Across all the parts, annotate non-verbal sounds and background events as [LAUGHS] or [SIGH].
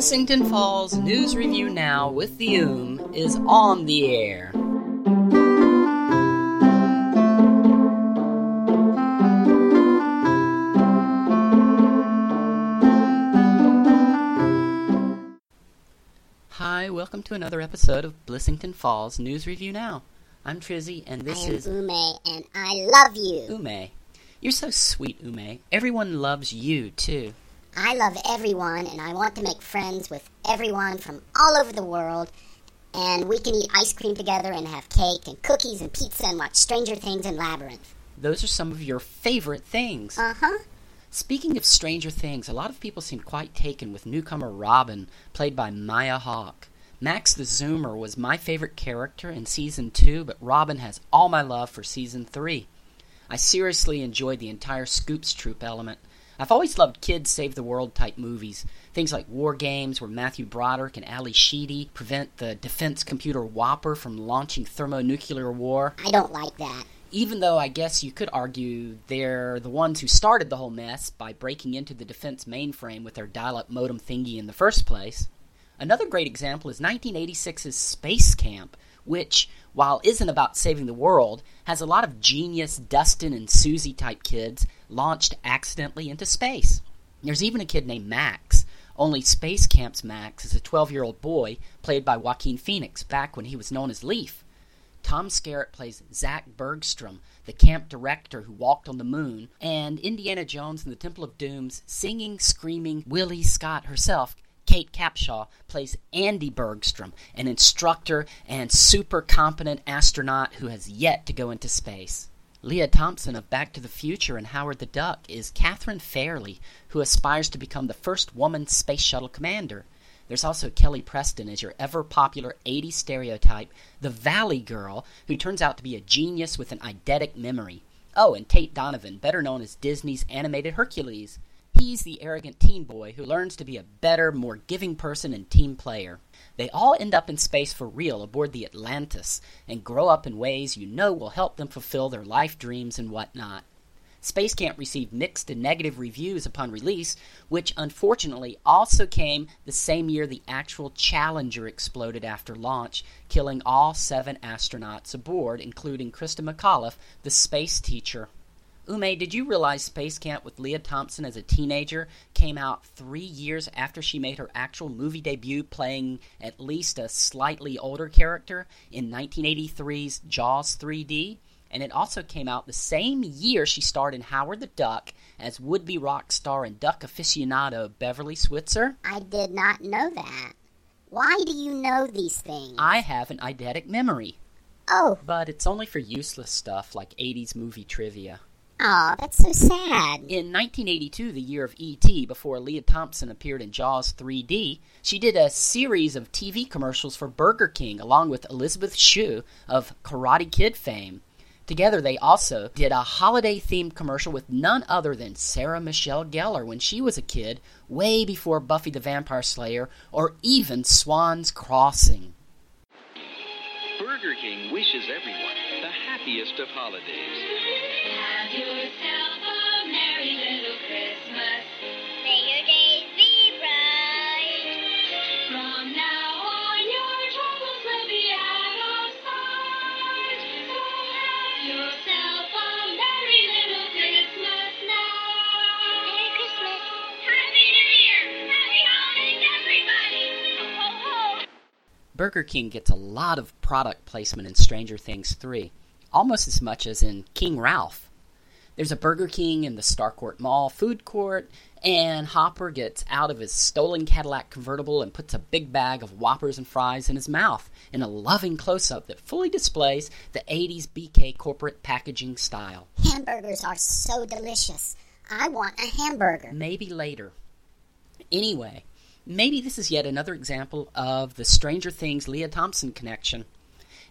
Blissington Falls News Review Now with the Oom is on the air. Hi, welcome to another episode of Blissington Falls News Review Now. I'm Trizzy, and this I am is Ume, and I love you. Ume. You're so sweet, Ume. Everyone loves you, too. I love everyone, and I want to make friends with everyone from all over the world. And we can eat ice cream together and have cake and cookies and pizza and watch Stranger Things and Labyrinth. Those are some of your favorite things. Uh huh. Speaking of Stranger Things, a lot of people seem quite taken with newcomer Robin, played by Maya Hawke. Max the Zoomer was my favorite character in season 2, but Robin has all my love for season 3. I seriously enjoyed the entire Scoops Troop element. I've always loved kids save the world type movies. Things like War Games, where Matthew Broderick and Ally Sheedy prevent the defense computer WOPR from launching thermonuclear war. I don't like that. Even though I guess you could argue they're the ones who started the whole mess by breaking into the defense mainframe with their dial up modem thingy in the first place. Another great example is 1986's Space Camp, which, while isn't about saving the world, has a lot of genius Dustin and Susie type kids launched accidentally into space. There's even a kid named Max, only Space Camp's Max is a 12 year old boy played by Joaquin Phoenix back when he was known as Leaf. Tom Skerritt plays Zach Bergstrom, the camp director who walked on the moon, and Indiana Jones in the Temple of Doom's singing, screaming Willie Scott herself Kate Capshaw plays Andy Bergstrom, an instructor and super competent astronaut who has yet to go into space. Lea Thompson of Back to the Future and Howard the Duck is Kathryn Fairly, who aspires to become the first woman space shuttle commander. There's also Kelly Preston as your ever popular 80s stereotype, the Valley Girl, who turns out to be a genius with an eidetic memory. Oh, and Tate Donovan, better known as Disney's animated Hercules. He's the arrogant teen boy who learns to be a better, more giving person and team player. They all end up in space for real aboard the Atlantis and grow up in ways you know will help them fulfill their life dreams and whatnot. Space Camp received mixed and negative reviews upon release, which unfortunately also came the same year the actual Challenger exploded after launch, killing all seven astronauts aboard, including Christa McAuliffe, the space teacher. Ume, did you realize Space Camp with Lea Thompson as a teenager came out three years after she made her actual movie debut playing at least a slightly older character in 1983's Jaws 3D? And it also came out the same year she starred in Howard the Duck as would be rock star and duck aficionado Beverly Switzler. I did not know that. Why do you know these things? I have an eidetic memory, oh, but it's only for useless stuff like 80s movie trivia. Oh, that's so sad. In 1982, the year of E.T., before Lea Thompson appeared in Jaws 3D, she did a series of TV commercials for Burger King along with Elizabeth Shue of Karate Kid fame. Together, they also did a holiday themed commercial with none other than Sarah Michelle Gellar when she was a kid, way before Buffy the Vampire Slayer or even Swan's Crossing. Burger King wishes everyone the happiest of holidays. Burger King gets a lot of product placement in Stranger Things 3, almost as much as in King Ralph. There's a Burger King in the Starcourt Mall food court, and Hopper gets out of his stolen Cadillac convertible and puts a big bag of Whoppers and fries in his mouth in a loving close up that fully displays the 80s BK corporate packaging style. Hamburgers are so delicious. I want a hamburger. Maybe later. Anyway, maybe this is yet another example of the Stranger Things Lea Thompson connection.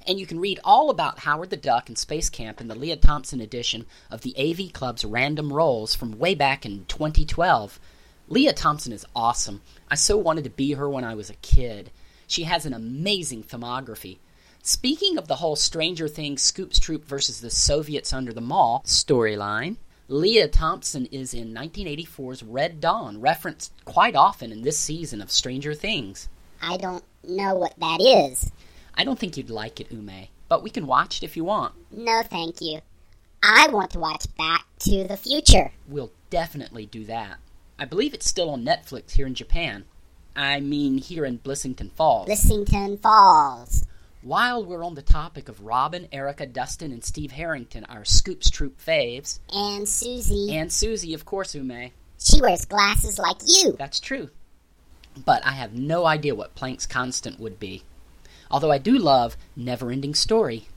And you can read all about Howard the Duck and Space Camp in the Lea Thompson edition of the AV Club's Random Roles from way back in 2012. Lea Thompson is awesome. I so wanted to be her when I was a kid. She has an amazing filmography. Speaking of the whole Stranger Things Scoops Troop versus the Soviets under the Mall storyline, Lea Thompson is in 1984's Red Dawn, referenced quite often in this season of Stranger Things. I don't know what that is. I don't think you'd like it, Ume, but we can watch it if you want. No, thank you. I want to watch Back to the Future. We'll definitely do that. I believe it's still on Netflix here in Japan. I mean, here in Blissington Falls. Blissington Falls. While we're on the topic of Robin, Erica, Dustin, and Steve Harrington, our Scoops Troop faves, And Susie. and Susie, of course, Ume. she wears glasses like you. That's true. But I have no idea what Planck's constant would be. Although I do love Never Ending Story.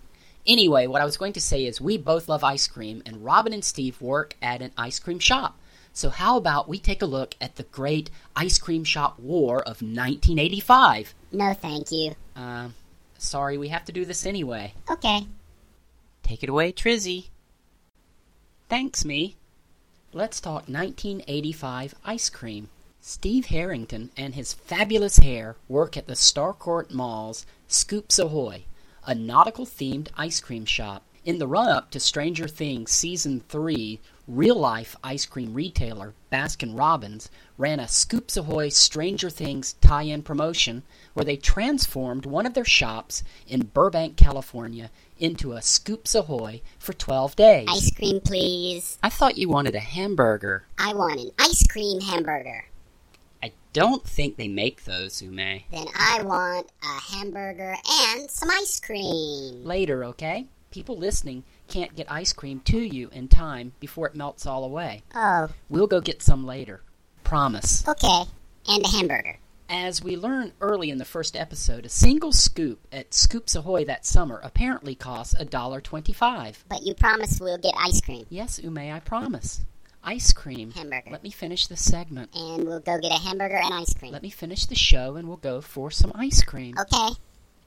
Anyway, what I was going to say is we both love ice cream, and Robin and Steve work at an ice cream shop. So, how about we take a look at the great ice cream shop war of 1985? No, thank you. Uh, sorry, we have to do this anyway. Okay. Take it away, Trizzy. Thanks, me. Let's talk 1985 ice cream. Steve Harrington and his fabulous hair work at the Starcourt Mall's Scoops Ahoy, a nautical themed ice cream shop. In the run up to Stranger Things Season 3, real life ice cream retailer Baskin Robbins ran a Scoops Ahoy Stranger Things tie in promotion where they transformed one of their shops in Burbank, California into a Scoops Ahoy for 12 days. Ice cream, please. I thought you wanted a hamburger. I want an ice cream hamburger. Don't think they make those, Ume. Then I want a hamburger and some ice cream. Later, okay? People listening can't get ice cream to you in time before it melts all away. Oh, We'll go get some later. Promise. okay. And a hamburger. As we learn early in the first episode, a single scoop at Scoops Ahoy that summer apparently costs $1.25. But you promise we'll get ice cream. Yes, Ume, I promise. Ice cream. Hamburger. Let me finish the segment. And we'll go get a hamburger and ice cream. Let me finish the show and we'll go for some ice cream. Okay.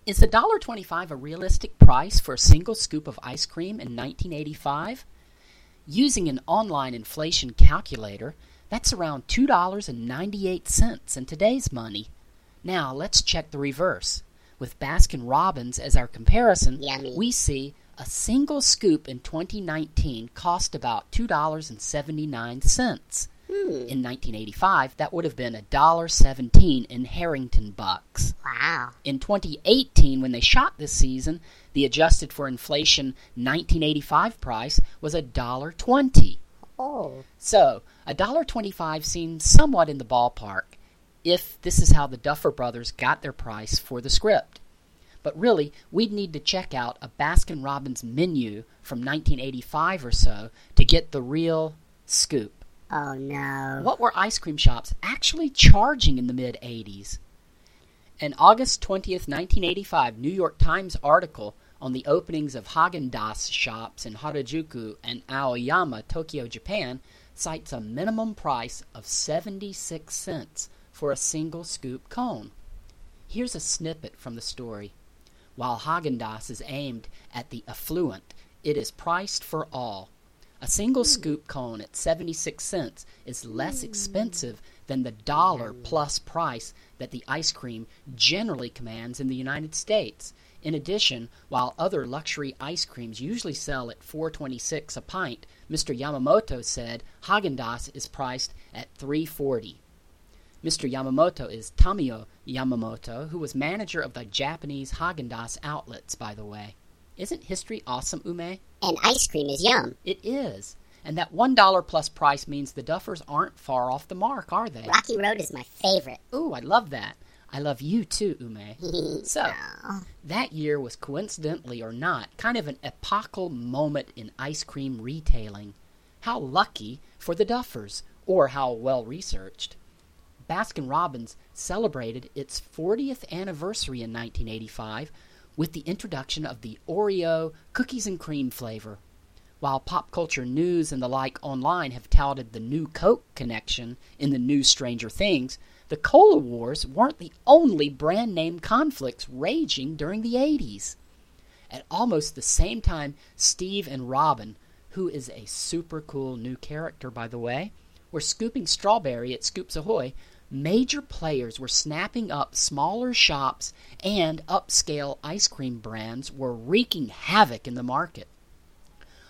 Is $1.25 a realistic price for a single scoop of ice cream in 1985? Using an online inflation calculator, that's around $2.98 in today's money. Now, let's check the reverse. With Baskin Robbins as our comparison, Yummy. we see a single scoop in 2019 cost about $2.79. Hmm. In 1985, that would have been $1.17 in Harrington bucks. Wow. In 2018, when they shot this season, the adjusted for inflation 1985 price was $1.20. Oh. So, $1.25 seems somewhat in the ballpark if this is how the Duffer Brothers got their price for the script. But really, we'd need to check out a Baskin Robbins menu from 1985 or so to get the real scoop. Oh no. What were ice cream shops actually charging in the mid 80s? An August 20th, 1985 New York Times article on the openings of Haagen-Dazs shops in Harajuku and Aoyama, Tokyo, Japan, cites a minimum price of 76 cents for a single scoop cone. Here's a snippet from the story. While Haagen-Dazs is aimed at the affluent, it is priced for all. A single hmm. scoop cone at 76 cents is less hmm. expensive than the dollar plus price that the ice cream generally commands in the United States. In addition, while other luxury ice creams usually sell at 4.26 a pint, Mr. Yamamoto said Haagen-Dazs is priced at 3.40. Mr. Yamamoto is Tamio Yamamoto, who was manager of the Japanese Haagen-Dazs outlets, by the way. Isn't history awesome, Ume? And ice cream is yum. It is. And that $1 plus price means the Duffers aren't far off the mark, are they? Rocky Road is my favorite. Ooh, I love that. I love you too, Ume. [LAUGHS] So, that year was coincidentally or not kind of an epochal moment in ice cream retailing. How lucky for the Duffers, or how well researched. Baskin Robbins celebrated its 40th anniversary in 1985 with the introduction of the Oreo cookies and cream flavor. While pop culture news and the like online have touted the new Coke connection in the new Stranger Things, the Cola Wars weren't the only brand name conflicts raging during the 80s. At almost the same time, Steve and Robin, who is a super cool new character, by the way, were scooping strawberry at Scoops Ahoy, major players were snapping up smaller shops and upscale ice cream brands were wreaking havoc in the market.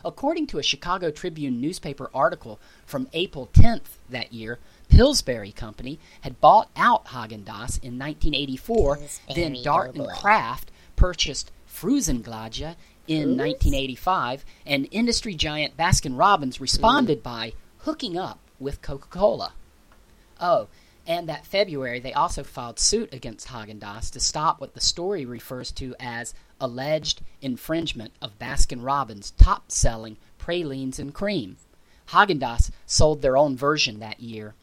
According to a Chicago Tribune newspaper article from April 10th that year, Pillsbury Company had bought out Haagen-Dazs in 1984. then Dart and. Kraft purchased Frusen Glädjé in 1985, and industry giant Baskin-Robbins responded by hooking up with Coca-Cola. Oh, and that February they also filed suit against Haagen-Dazs to stop what the story refers to as alleged infringement of Baskin-Robbins' top-selling pralines and cream. Haagen-Dazs sold their own version that year.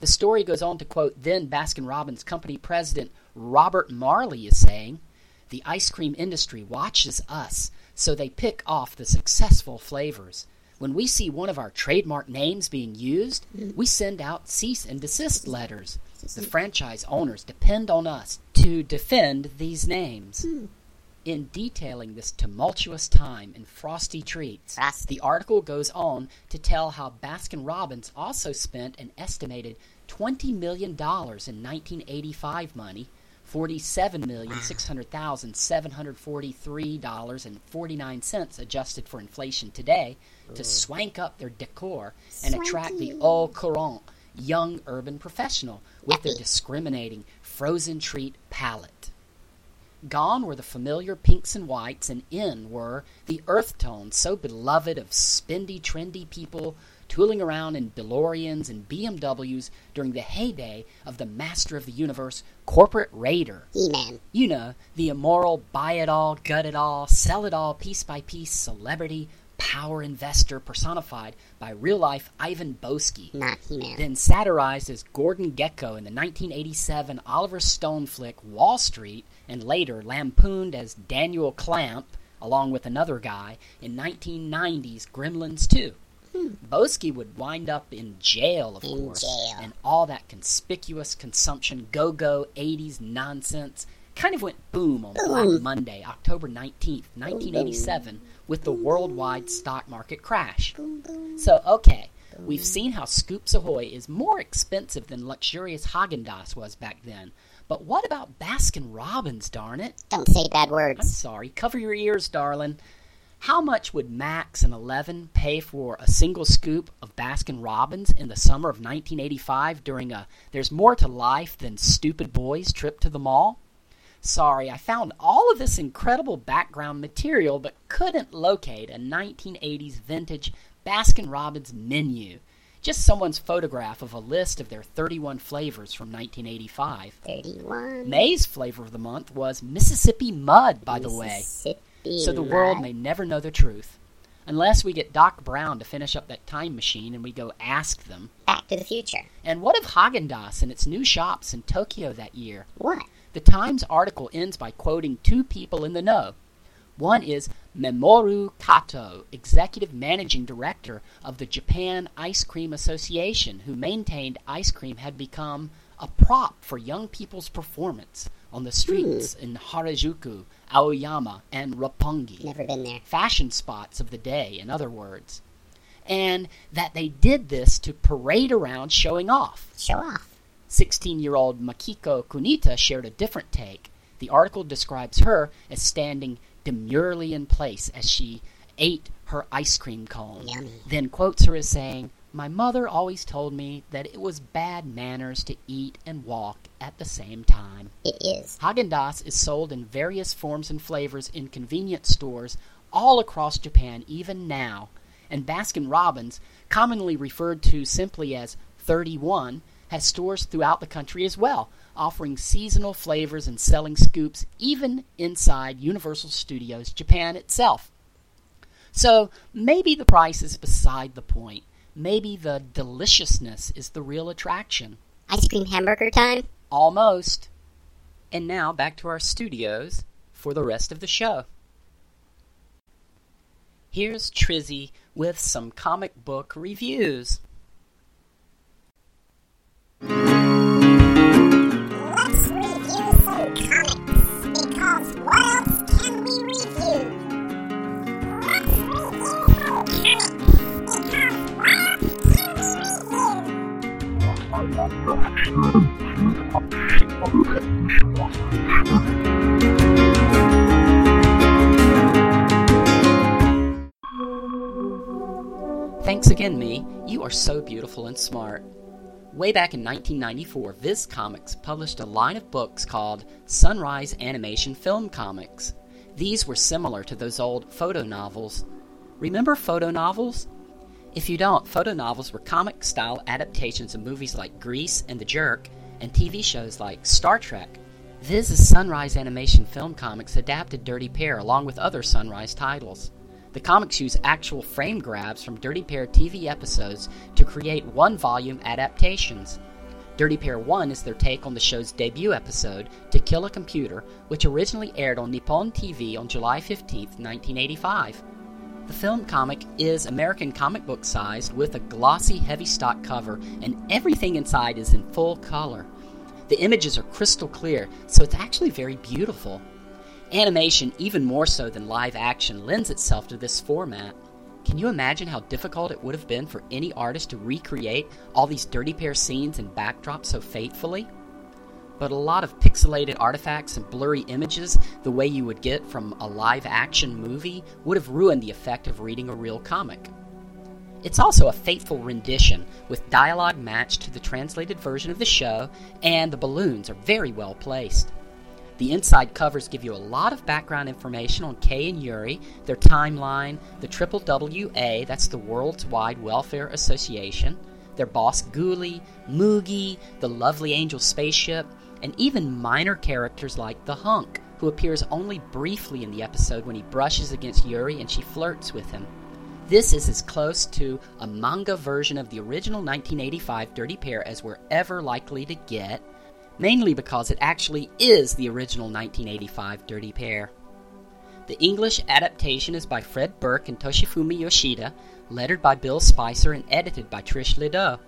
The story goes on to quote then Baskin-Robbins company president Robert Marley is saying, "The ice cream industry watches us, so they pick off the successful flavors." When we see one of our trademark names being used, we send out cease and desist letters. The franchise owners depend on us to defend these names. In detailing this tumultuous time in Frosty Treats, the article goes on to tell how Baskin Robbins also spent an estimated $20 million in 1985 money, $47,600,743.49 adjusted for inflation today, to swank up their decor and attract the au courant young urban professional with their discriminating frozen treat palette. Gone were the familiar pinks and whites, and in were the earth tones so beloved of spendy, trendy people tooling around in DeLoreans and BMWs during the heyday of the master of the universe, corporate raider. He-Man. You know, the immoral, buy it all, gut it all, sell it all piece by piece celebrity, power investor personified by real life Ivan Boesky Not He-Man. then satirized as Gordon Gekko in the 1987 Oliver Stone flick Wall Street, and later lampooned as Daniel Clamp, along with another guy, in 1990's Gremlins 2. Boesky would wind up in jail, of. In course, jail. and all that conspicuous consumption go go 80s nonsense kind of went boom on Black Monday, October 19th, 1987, with the worldwide stock market crash. So, okay, we've seen how Scoops Ahoy is more expensive than luxurious Haagen-Dazs was back then. But what about Baskin Robbins, darn it? Don't say bad words. I'm sorry, cover your ears, darling. How much would Max and Eleven pay for a single scoop of Baskin Robbins in the summer of 1985 during a There's More to Life Than Stupid Boys trip to the mall? Sorry, I found all of this incredible background material but couldn't locate a 1980s vintage Baskin Robbins menu. Just someone's photograph of a list of their 31 flavors from 1985. 31. May's flavor of the month was Mississippi Mud, by the way. So the world may never know the truth. Unless we get Doc Brown to finish up that time machine and we go ask them. Back to the future. And what of Haagen-Dazs and its new shops in Tokyo that year? What? The Times article ends by quoting two people in the know. One is Mamoru Kato, executive managing director of the Japan Ice Cream Association, who maintained ice cream had become a prop for young people's performance on the streets hmm. in Harajuku, Aoyama, and Roppongi Never been there. fashion spots of the day, in other words. And that they did this to parade around showing off. Show off. 16 year old Makiko Kunita shared a different take. The article describes her as standing demurely in place as she ate her ice cream cone, Yummy. then quotes her as saying, My mother always told me that it was bad manners to eat and walk at the same time. It is. Haagen-Dazs is sold in various forms and flavors in convenience stores all across Japan even now, and Baskin-Robbins, commonly referred to simply as 31, has stores throughout the country as well, offering seasonal flavors and selling scoops even inside Universal Studios Japan itself. So maybe the price is beside the point. Maybe the deliciousness is the real attraction. Ice cream hamburger time? Almost. And now back to our studios for the rest of the show. Here's Trizzy with some comic book reviews. Let's review some comics. Because what else can we review? Let's review some comics. Because what else can we review? Thanks again, me. You are so beautiful and smart. Way back in 1994, Viz Comics published a line of books called Sunrise Animation Film Comics. These were similar to those old photo novels. Remember photo novels? If you don't, photo novels were comic style adaptations of movies like Grease and The Jerk and TV shows like Star Trek. Viz's Sunrise Animation Film Comics adapted Dirty Pair along with other Sunrise titles. The comics use actual frame grabs from Dirty Pair TV episodes to create one volume adaptations. Dirty Pair 1 is their take on the show's debut episode, To Kill a Computer, which originally aired on Nippon TV on July 15, 1985. The film comic is American comic book sized with a glossy, heavy stock cover, and everything inside is in full color. The images are crystal clear, so it's actually very beautiful. Animation, even more so than live action, lends itself to this format. Can you imagine how difficult it would have been for any artist to recreate all these Dirty Pair scenes and backdrops so faithfully? But a lot of pixelated artifacts and blurry images, the way you would get from a live action movie, would have ruined the effect of reading a real comic. It's also a faithful rendition, with dialogue matched to the translated version of the show, and the balloons are very well placed. The inside covers give you a lot of background information on Kay and Yuri, their timeline, the Triple WA, that's the World's Wide Welfare Association, their boss Gooley, Mughi, the lovely Angel spaceship, and even minor characters like the Hunk, who appears only briefly in the episode when he brushes against Yuri and she flirts with him. This is as close to a manga version of the original 1985 Dirty Pair as we're ever likely to get, mainly because it actually is the original 1985 Dirty Pair. The English adaptation is by Fred Burke and Toshifumi Yoshida, lettered by Bill Spicer, and edited by Trish Ledoux.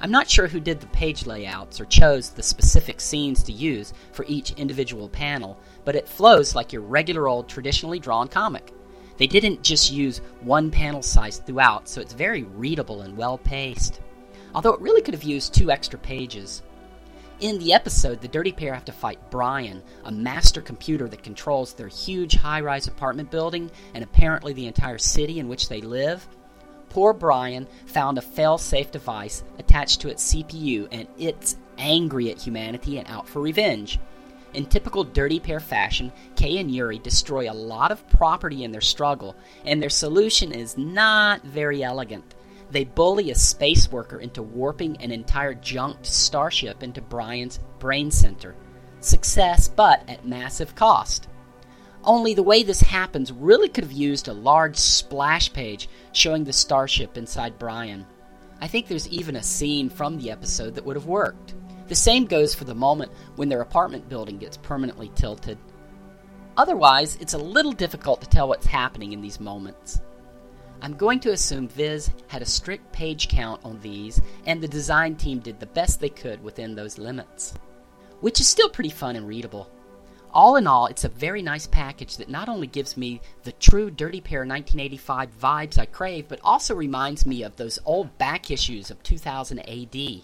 I'm not sure who did the page layouts or chose the specific scenes to use for each individual panel, but it flows like your regular old traditionally drawn comic. They didn't just use one panel size throughout, so it's very readable and well paced. Although it really could have used two extra pages. In the episode, the Dirty Pair have to fight Brian, a master computer that controls their huge high rise apartment building and apparently the entire city in which they live. Poor Brian found a fail safe device attached to its CPU and it's angry at humanity and out for revenge. In typical Dirty Pair fashion, Kay and Yuri destroy a lot of property in their struggle, and their solution is not very elegant. They bully a space worker into warping an entire junked starship into Brian's brain center. Success, but at massive cost. Only the way this happens really could have used a large splash page showing the starship inside Brian. I think there's even a scene from the episode that would have worked. The same goes for the moment when their apartment building gets permanently tilted. Otherwise, it's a little difficult to tell what's happening in these moments. I'm going to assume Viz had a strict page count on these, and the design team did the best they could within those limits. Which is still pretty fun and readable. All in all, it's a very nice package that not only gives me the true Dirty Pair 1985 vibes I crave, but also reminds me of those old back issues of 2000 AD.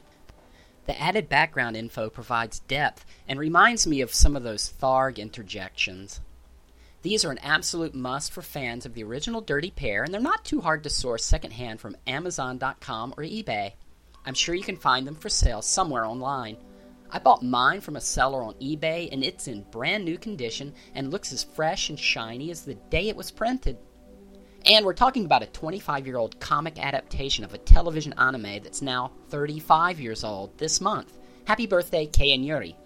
The added background info provides depth and reminds me of some of those Tharg interjections. These are an absolute must for fans of the original Dirty Pair, and they're not too hard to source secondhand from Amazon.com or eBay. I'm sure you can find them for sale somewhere online. I bought mine from a seller on eBay, and it's in brand new condition and looks as fresh and shiny as the day it was printed. And we're talking about a 25 year old comic adaptation of a television anime that's now 35 years old this month. Happy birthday, Kay and Yuri.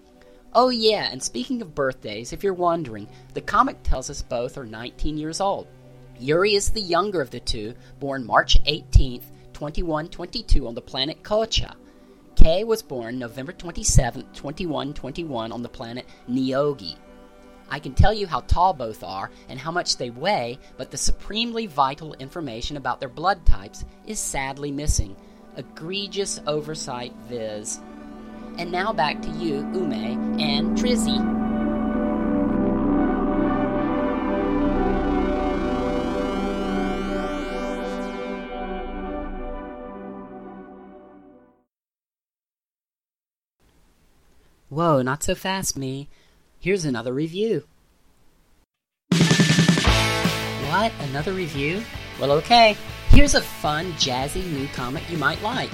Oh, yeah, and speaking of birthdays, if you're wondering, the comic tells us both are 19 years old. Yuri is the younger of the two, born March 18th, 2122, on the planet Kocha. Kay was born November 27th, 2121, on the planet Niogi. I can tell you how tall both are and how much they weigh, but the supremely vital information about their blood types is sadly missing. Egregious oversight, Viz. And now back to you, Ume, and Trizzy. Whoa, not so fast, me. Here's another review. What? Another review? Well, okay. Here's a fun, jazzy new comic you might like.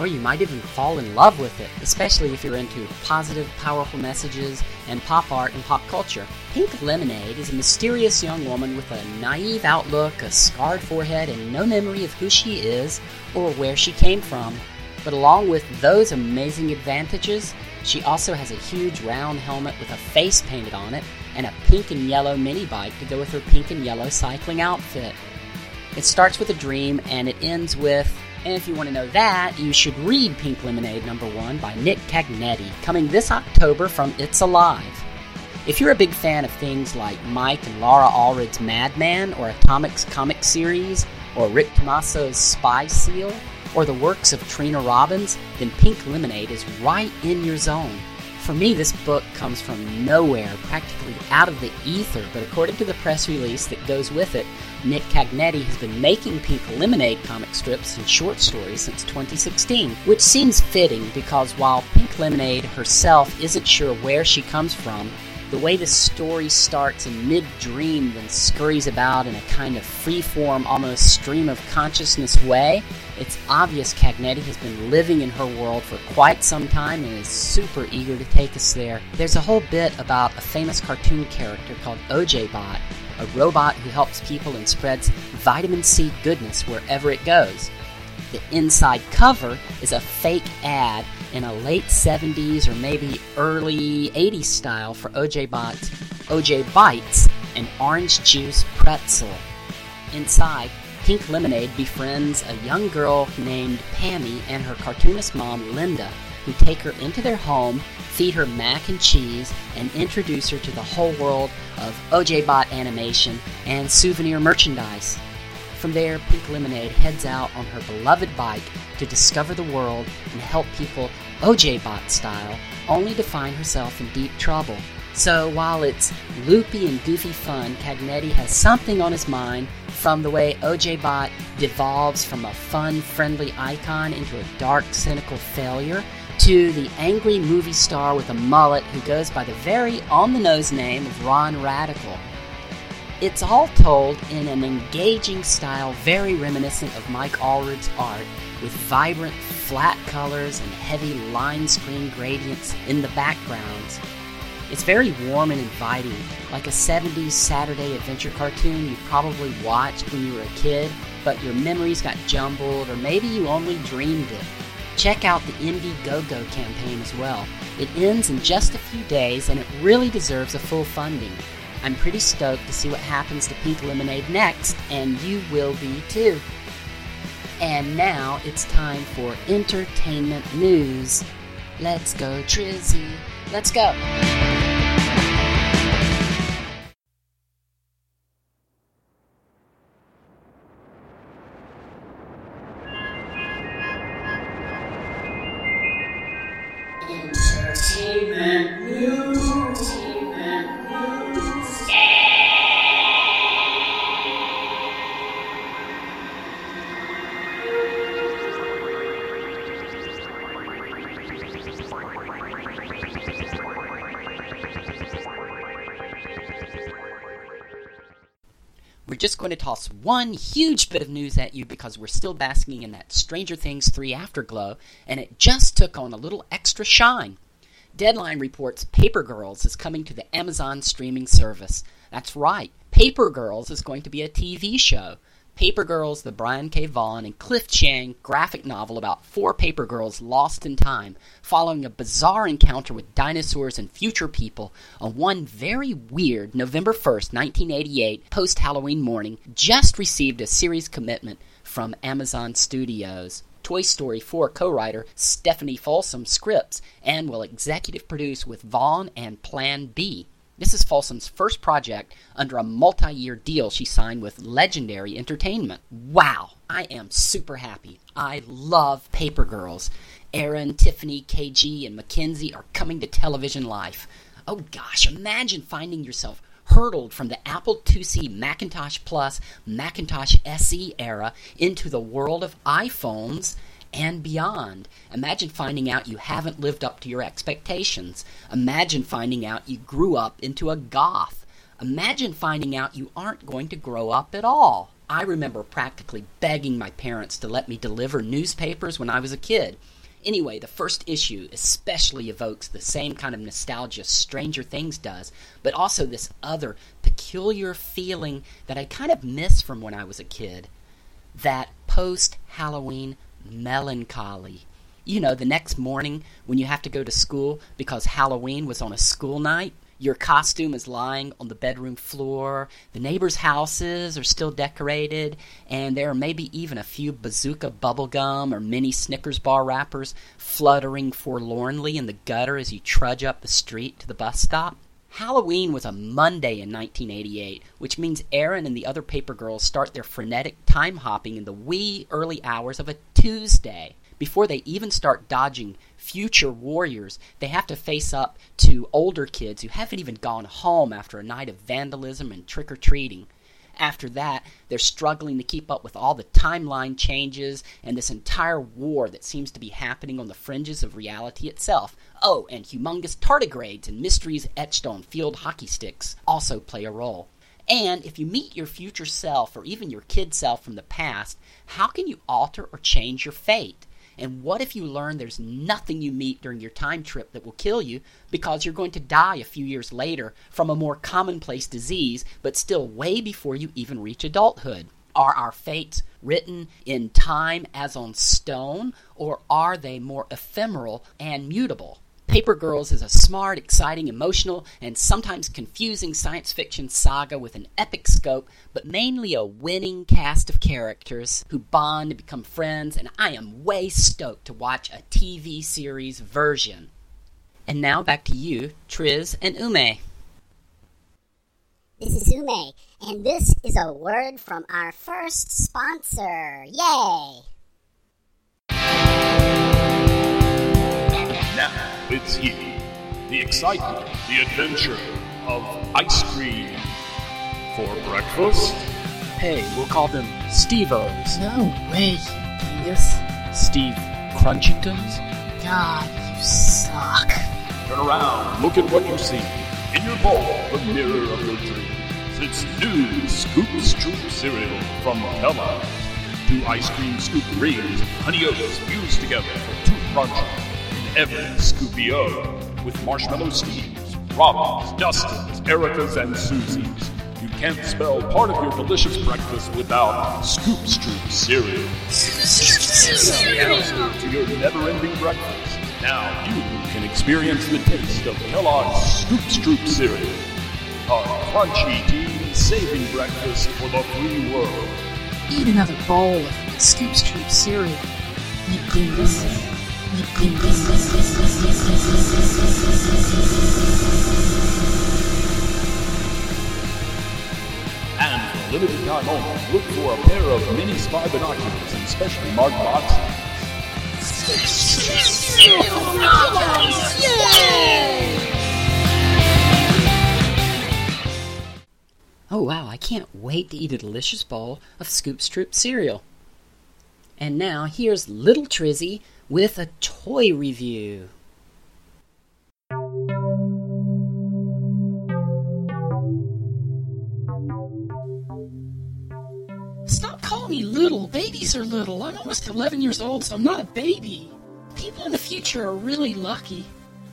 Or you might even fall in love with it, especially if you're into positive, powerful messages and pop art and pop culture. Pink Lemonade is a mysterious young woman with a naive outlook, a scarred forehead, and no memory of who she is or where she came from. But along with those amazing advantages, she also has a huge round helmet with a face painted on it and a pink and yellow mini bike to go with her pink and yellow cycling outfit. It starts with a dream and it ends with, and if you want to know that, you should read Pink Lemonade number one by Nick Cagnetti, coming this October from It's Alive. If you're a big fan of things like Mike and Laura Allred's Madman, or Atomic's comic series, or Rick Tommaso's Spy Seal, or the works of Trina Robbins, then Pink Lemonade is right in your zone. For me, this book comes from nowhere, practically out of the ether, but according to the press release that goes with it, Nick Cagnetti has been making Pink Lemonade comic strips and short stories since 2016, which seems fitting because while Pink Lemonade herself isn't sure where she comes from, the way the story starts in mid dream, then scurries about in a kind of free-form, almost stream of consciousness way, it's obvious Cagnetti has been living in her world for quite some time and is super eager to take us there. There's a whole bit about a famous cartoon character called OJ Bot, a robot who helps people and spreads vitamin C goodness wherever it goes. The inside cover is a fake ad in a late 70s or maybe early 80s style for OJ Bot's OJ Bites, an orange juice pretzel. Inside, Pink Lemonade befriends a young girl named Pammy and her cartoonist mom, Linda, who take her into their home, feed her mac and cheese, and introduce her to the whole world of OJ Bot animation and souvenir merchandise. From there, Pink Lemonade heads out on her beloved bike to discover the world and help people OJ Bot style, only to find herself in deep trouble. So while it's loopy and goofy fun, Cagnetti has something on his mind from the way OJ Bot devolves from a fun, friendly icon into a dark, cynical failure to the angry movie star with a mullet who goes by the very on the nose name of Ron Radical. It's all told in an engaging style very reminiscent of Mike Allred's art, with vibrant, flat colors and heavy line screen gradients in the backgrounds. It's very warm and inviting, like a 70s Saturday adventure cartoon you probably watched when you were a kid, but your memories got jumbled, or maybe you only dreamed it. Check out the Indiegogo campaign as well. It ends in just a few days and it really deserves a full funding. I'm pretty stoked to see what happens to Pink Lemonade next, and you will be too. And now it's time for entertainment news. Let's go, Trizzy. Let's go. Toss one huge bit of news at you because we're still basking in that Stranger Things 3 afterglow, and it just took on a little extra shine. Deadline reports Paper Girls is coming to the Amazon streaming service. That's right, Paper Girls is going to be a TV show. Paper Girls, the Brian K. Vaughan and Cliff Chiang graphic novel about four paper girls lost in time, following a bizarre encounter with dinosaurs and future people on one very weird November 1st, 1988, post Halloween morning, just received a series commitment from Amazon Studios. Toy Story 4 co writer Stephanie Folsom scripts and will executive produce with Vaughan and Plan B. This is Folsom's first project under a multi year deal she signed with Legendary Entertainment. Wow, I am super happy. I love Paper Girls. Erin, Tiffany, KG, and Mackenzie are coming to television life. Oh gosh, imagine finding yourself hurtled from the Apple IIc Macintosh Plus, Macintosh SE era into the world of iPhones and beyond. Imagine finding out you haven't lived up to your expectations. Imagine finding out you grew up into a goth. Imagine finding out you aren't going to grow up at all. I remember practically begging my parents to let me deliver newspapers when I was a kid. Anyway, the first issue especially evokes the same kind of nostalgia Stranger Things does, but also this other peculiar feeling that I kind of miss from when I was a kid. That post Halloween melancholy. You know, the next morning when you have to go to school because Halloween was on a school night, your costume is lying on the bedroom floor, the neighbors' houses are still decorated, and there are maybe even a few bazooka bubblegum or mini Snickers bar wrappers fluttering forlornly in the gutter as you trudge up the street to the bus stop. Halloween was a Monday in 1988, which means Erin and the other paper girls start their frenetic time hopping in the wee early hours of a Tuesday. Before they even start dodging future warriors, they have to face up to older kids who haven't even gone home after a night of vandalism and trick or treating. After that, they're struggling to keep up with all the timeline changes and this entire war that seems to be happening on the fringes of reality itself. Oh, and humongous tardigrades and mysteries etched on field hockey sticks also play a role. And if you meet your future self or even your kid self from the past, how can you alter or change your fate? And what if you learn there's nothing you meet during your time trip that will kill you because you're going to die a few years later from a more commonplace disease, but still way before you even reach adulthood? Are our fates written in time as on stone, or are they more ephemeral and mutable? Paper Girls is a smart, exciting, emotional, and sometimes confusing science fiction saga with an epic scope, but mainly a winning cast of characters who bond and become friends, and I am way stoked to watch a TV series version. And now back to you, Triz and Ume. This is Ume, and this is a word from our first sponsor. Yay! Now it's here. The excitement, the adventure of ice cream. For breakfast, Hey, we'll call them Steve-O's. No way this. Steve Crunchingtons? God, you suck. turn around, look at what you see. In your bowl, the mirror of your dreams. It's new Scoop Scoop cereal from Kellogg's. Two ice cream scoop rings, honey oats fused together for two crunches. In every Scoopy O, with marshmallow steves, Robins, Dustins, Ericas, and Susies. You can't spell part of your delicious breakfast without Scoop Scoop cereal. Answer to your never-ending breakfast. Now you can experience the taste of Kellogg's Scoop Scoop cereal. A crunchy tea saving breakfast for the free world. Eat another bowl of Scoop Scoop cereal. You dingus. And for a limited time only, look for a pair of mini spy binoculars in specially marked boxes. Oh wow, I can't wait to eat a delicious bowl of Scoop Stroop cereal. And now here's Little Trizzy with a toy review. Stop calling me little. Babies are little. I'm almost 11 years old, so I'm not a baby. People in the future are really lucky.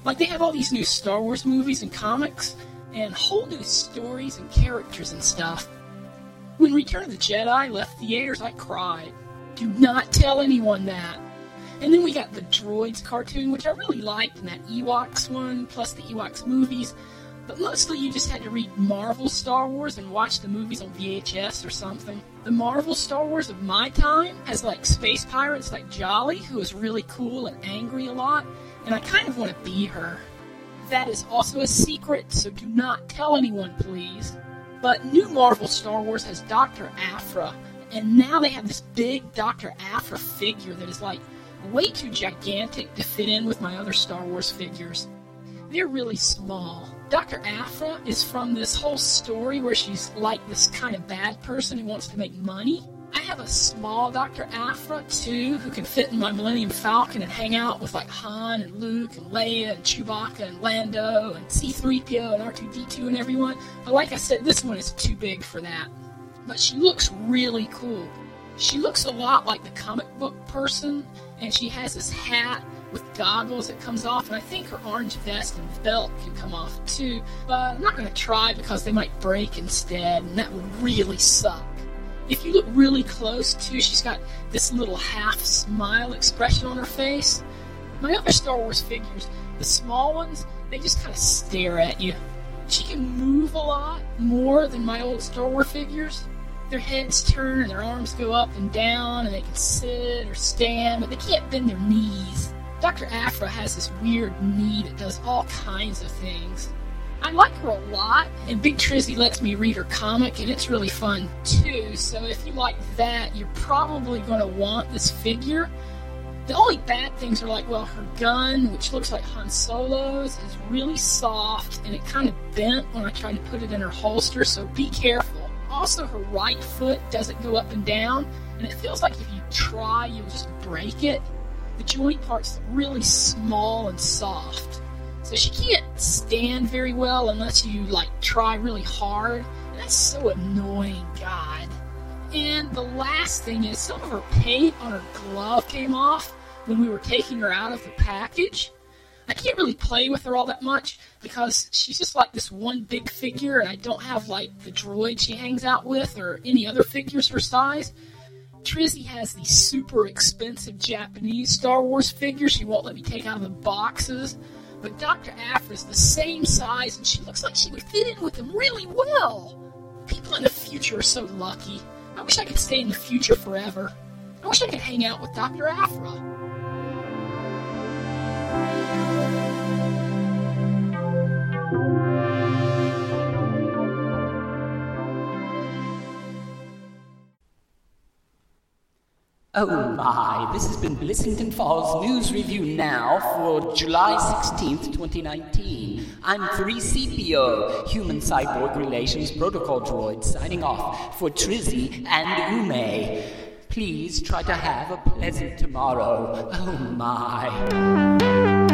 Like, they have all these new Star Wars movies and comics, and whole new stories and characters and stuff. When Return of the Jedi left theaters, I cried. Do not tell anyone that. And then we got the Droids cartoon, which I really liked, and that Ewoks one, plus the Ewoks movies. But mostly you just had to read Marvel Star Wars and watch the movies on VHS or something. The Marvel Star Wars of my time has like space pirates like Jolly, who is really cool and angry a lot, and I kind of want to be her. That is also a secret, so do not tell anyone, please. But new Marvel Star Wars has Dr. Aphra, and now they have this big Dr. Aphra figure that is like way too gigantic to fit in with my other Star Wars figures. They're really small. Dr. Aphra is from this whole story where she's like this kind of bad person who wants to make money. I have a small Dr. Aphra too, who can fit in my Millennium Falcon and hang out with like Han and Luke and Leia and Chewbacca and Lando and C3PO and R2D2 and everyone. But like I said, this one is too big for that. but she looks really cool. She looks a lot like the comic book person, and she has this hat with goggles that comes off, and I think her orange vest and belt can come off too. But I'm not going to try because they might break instead, and that would really suck. If you look really close too, she's got this little half smile expression on her face. My other Star Wars figures, the small ones, they just kind of stare at you. She can move a lot more than my old Star Wars figures. Their heads turn and their arms go up and down, and they can sit or stand, but they can't bend their knees. Dr. Aphra has this weird knee that does all kinds of things. I like her a lot, and Big Trizzy lets me read her comic, and it's really fun too. So if you like that, you're probably going to want this figure. The only bad things are like, well, her gun, which looks like Han Solo's, is really soft, and it kind of bent when I tried to put it in her holster, so be careful. Also, her right foot doesn't go up and down, and it feels like if you try, you'll just break it. The joint part's really small and soft. So she can't stand very well unless you like try really hard. And that's so annoying, God. And the last thing is some of her paint on her glove came off when we were taking her out of the package. I can't really play with her all that much because she's just like this one big figure, and I don't have like the droid she hangs out with or any other figures her size. Trizzy has these super expensive Japanese Star Wars figures she won't let me take out of the boxes. But Dr. Aphra's the same size and she looks like she would fit in with them really well. People in the future are so lucky. I wish I could stay in the future forever. I wish I could hang out with Dr. Aphra. Oh my, this has been Blissington Falls News Review Now for July 16th, 2019. I'm 3CPO, Human Cyborg Relations Protocol Droid, signing off for Trizzy and Ume. Please try to have a pleasant tomorrow. Oh my.